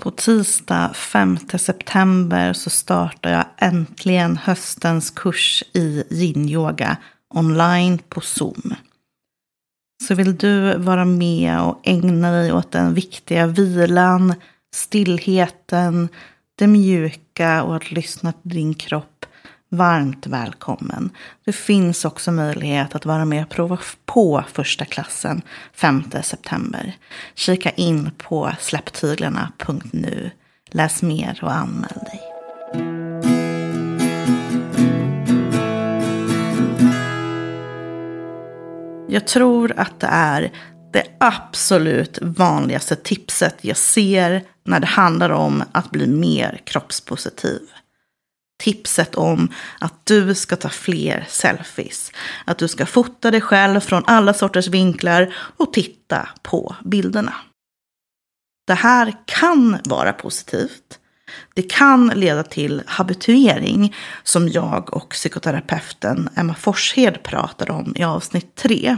På tisdag 5 september så startar jag äntligen höstens kurs i yin-yoga online på Zoom. Så vill du vara med och ägna dig åt den viktiga vilan, stillheten, det mjuka och att lyssna till din kropp varmt välkommen. Det finns också möjlighet att vara med och prova på första klassen 5 september. Kika in på släpptyglarna.nu. Läs mer och anmäl dig. Jag tror att det är det absolut vanligaste tipset jag ser när det handlar om att bli mer kroppspositiv tipset om att du ska ta fler selfies. Att du ska fota dig själv från alla sorters vinklar och titta på bilderna. Det här kan vara positivt. Det kan leda till habituering som jag och psykoterapeuten Emma Forshed pratade om i avsnitt tre.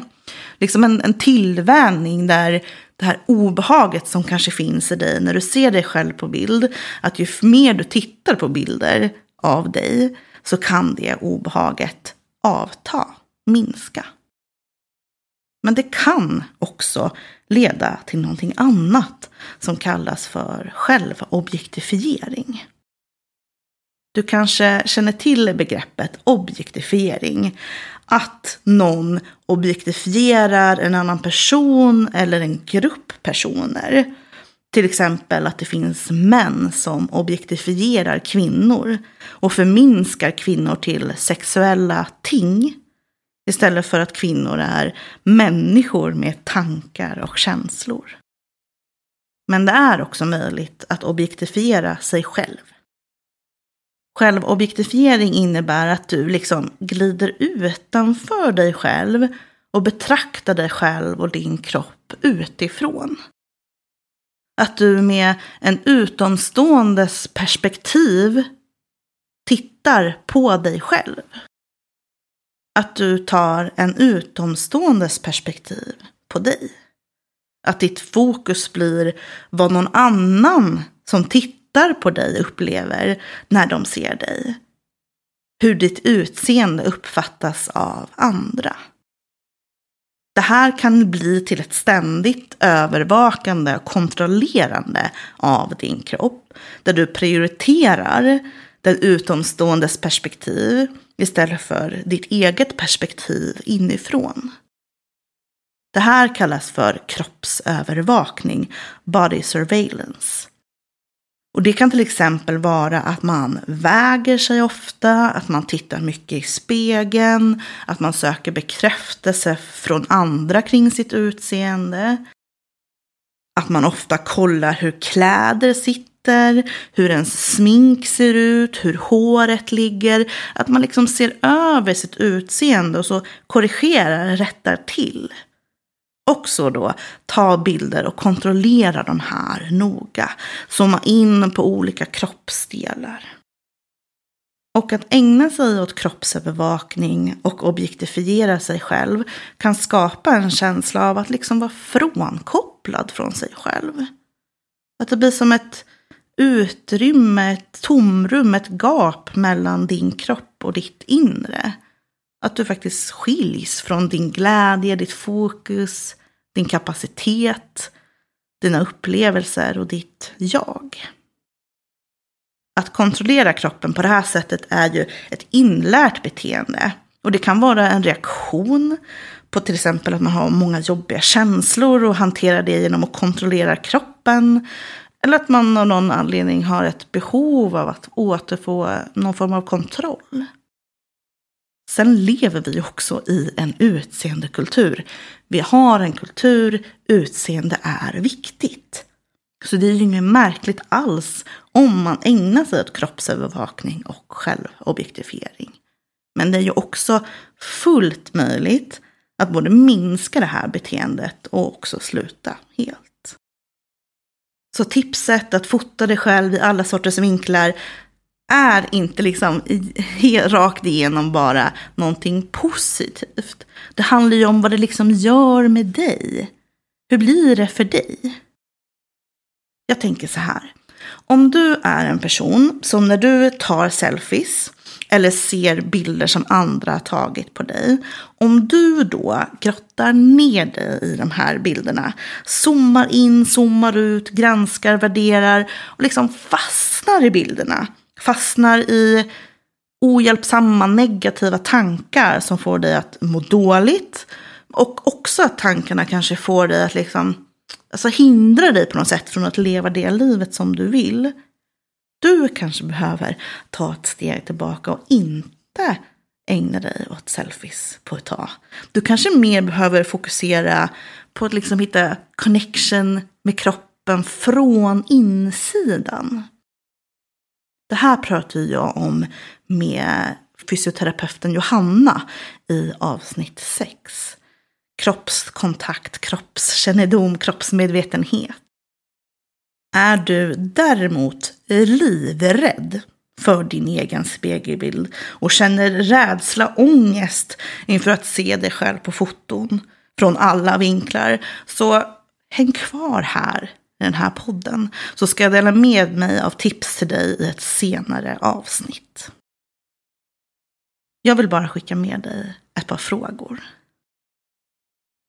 Liksom en, en tillvänjning där det här obehaget som kanske finns i dig när du ser dig själv på bild, att ju mer du tittar på bilder, av dig så kan det obehaget avta, minska. Men det kan också leda till någonting annat som kallas för självobjektifiering. Du kanske känner till begreppet objektifiering. Att någon objektifierar en annan person eller en grupp personer. Till exempel att det finns män som objektifierar kvinnor och förminskar kvinnor till sexuella ting. Istället för att kvinnor är människor med tankar och känslor. Men det är också möjligt att objektifiera sig själv. Självobjektifiering innebär att du liksom glider utanför dig själv och betraktar dig själv och din kropp utifrån. Att du med en utomståendes perspektiv tittar på dig själv. Att du tar en utomståendes perspektiv på dig. Att ditt fokus blir vad någon annan som tittar på dig upplever när de ser dig. Hur ditt utseende uppfattas av andra. Det här kan bli till ett ständigt övervakande och kontrollerande av din kropp. Där du prioriterar den utomståendes perspektiv istället för ditt eget perspektiv inifrån. Det här kallas för kroppsövervakning, body surveillance. Och det kan till exempel vara att man väger sig ofta, att man tittar mycket i spegeln, att man söker bekräftelse från andra kring sitt utseende. Att man ofta kollar hur kläder sitter, hur ens smink ser ut, hur håret ligger. Att man liksom ser över sitt utseende och så korrigerar, rättar till också då ta bilder och kontrollera de här noga. Zooma in på olika kroppsdelar. Och att ägna sig åt kroppsövervakning och objektifiera sig själv kan skapa en känsla av att liksom vara frånkopplad från sig själv. Att det blir som ett utrymme, ett tomrum, ett gap mellan din kropp och ditt inre. Att du faktiskt skiljs från din glädje, ditt fokus, din kapacitet, dina upplevelser och ditt jag. Att kontrollera kroppen på det här sättet är ju ett inlärt beteende. Och det kan vara en reaktion på till exempel att man har många jobbiga känslor och hanterar det genom att kontrollera kroppen. Eller att man av någon anledning har ett behov av att återfå någon form av kontroll. Sen lever vi också i en utseendekultur. Vi har en kultur, utseende är viktigt. Så det är ju inget märkligt alls om man ägnar sig åt kroppsövervakning och självobjektifiering. Men det är ju också fullt möjligt att både minska det här beteendet och också sluta helt. Så tipset att fota dig själv i alla sorters vinklar är inte liksom rakt igenom bara någonting positivt. Det handlar ju om vad det liksom gör med dig. Hur blir det för dig? Jag tänker så här. Om du är en person som när du tar selfies eller ser bilder som andra har tagit på dig. Om du då grottar ner dig i de här bilderna, zoomar in, zoomar ut, granskar, värderar och liksom fastnar i bilderna. Fastnar i ohjälpsamma negativa tankar som får dig att må dåligt. Och också att tankarna kanske får dig att liksom, alltså hindra dig på något sätt från att leva det livet som du vill. Du kanske behöver ta ett steg tillbaka och inte ägna dig åt selfies på ett tag. Du kanske mer behöver fokusera på att liksom hitta connection med kroppen från insidan. Det här pratar jag om med fysioterapeuten Johanna i avsnitt 6. Kroppskontakt, kroppskännedom, kroppsmedvetenhet. Är du däremot livrädd för din egen spegelbild och känner rädsla, ångest inför att se dig själv på foton från alla vinklar, så häng kvar här i den här podden så ska jag dela med mig av tips till dig i ett senare avsnitt. Jag vill bara skicka med dig ett par frågor.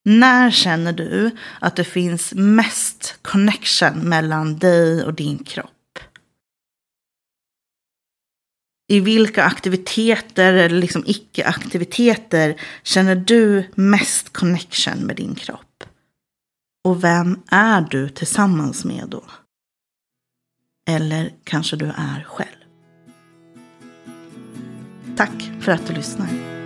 När känner du att det finns mest connection mellan dig och din kropp? I vilka aktiviteter eller liksom icke-aktiviteter känner du mest connection med din kropp? Och vem är du tillsammans med då? Eller kanske du är själv? Tack för att du lyssnar.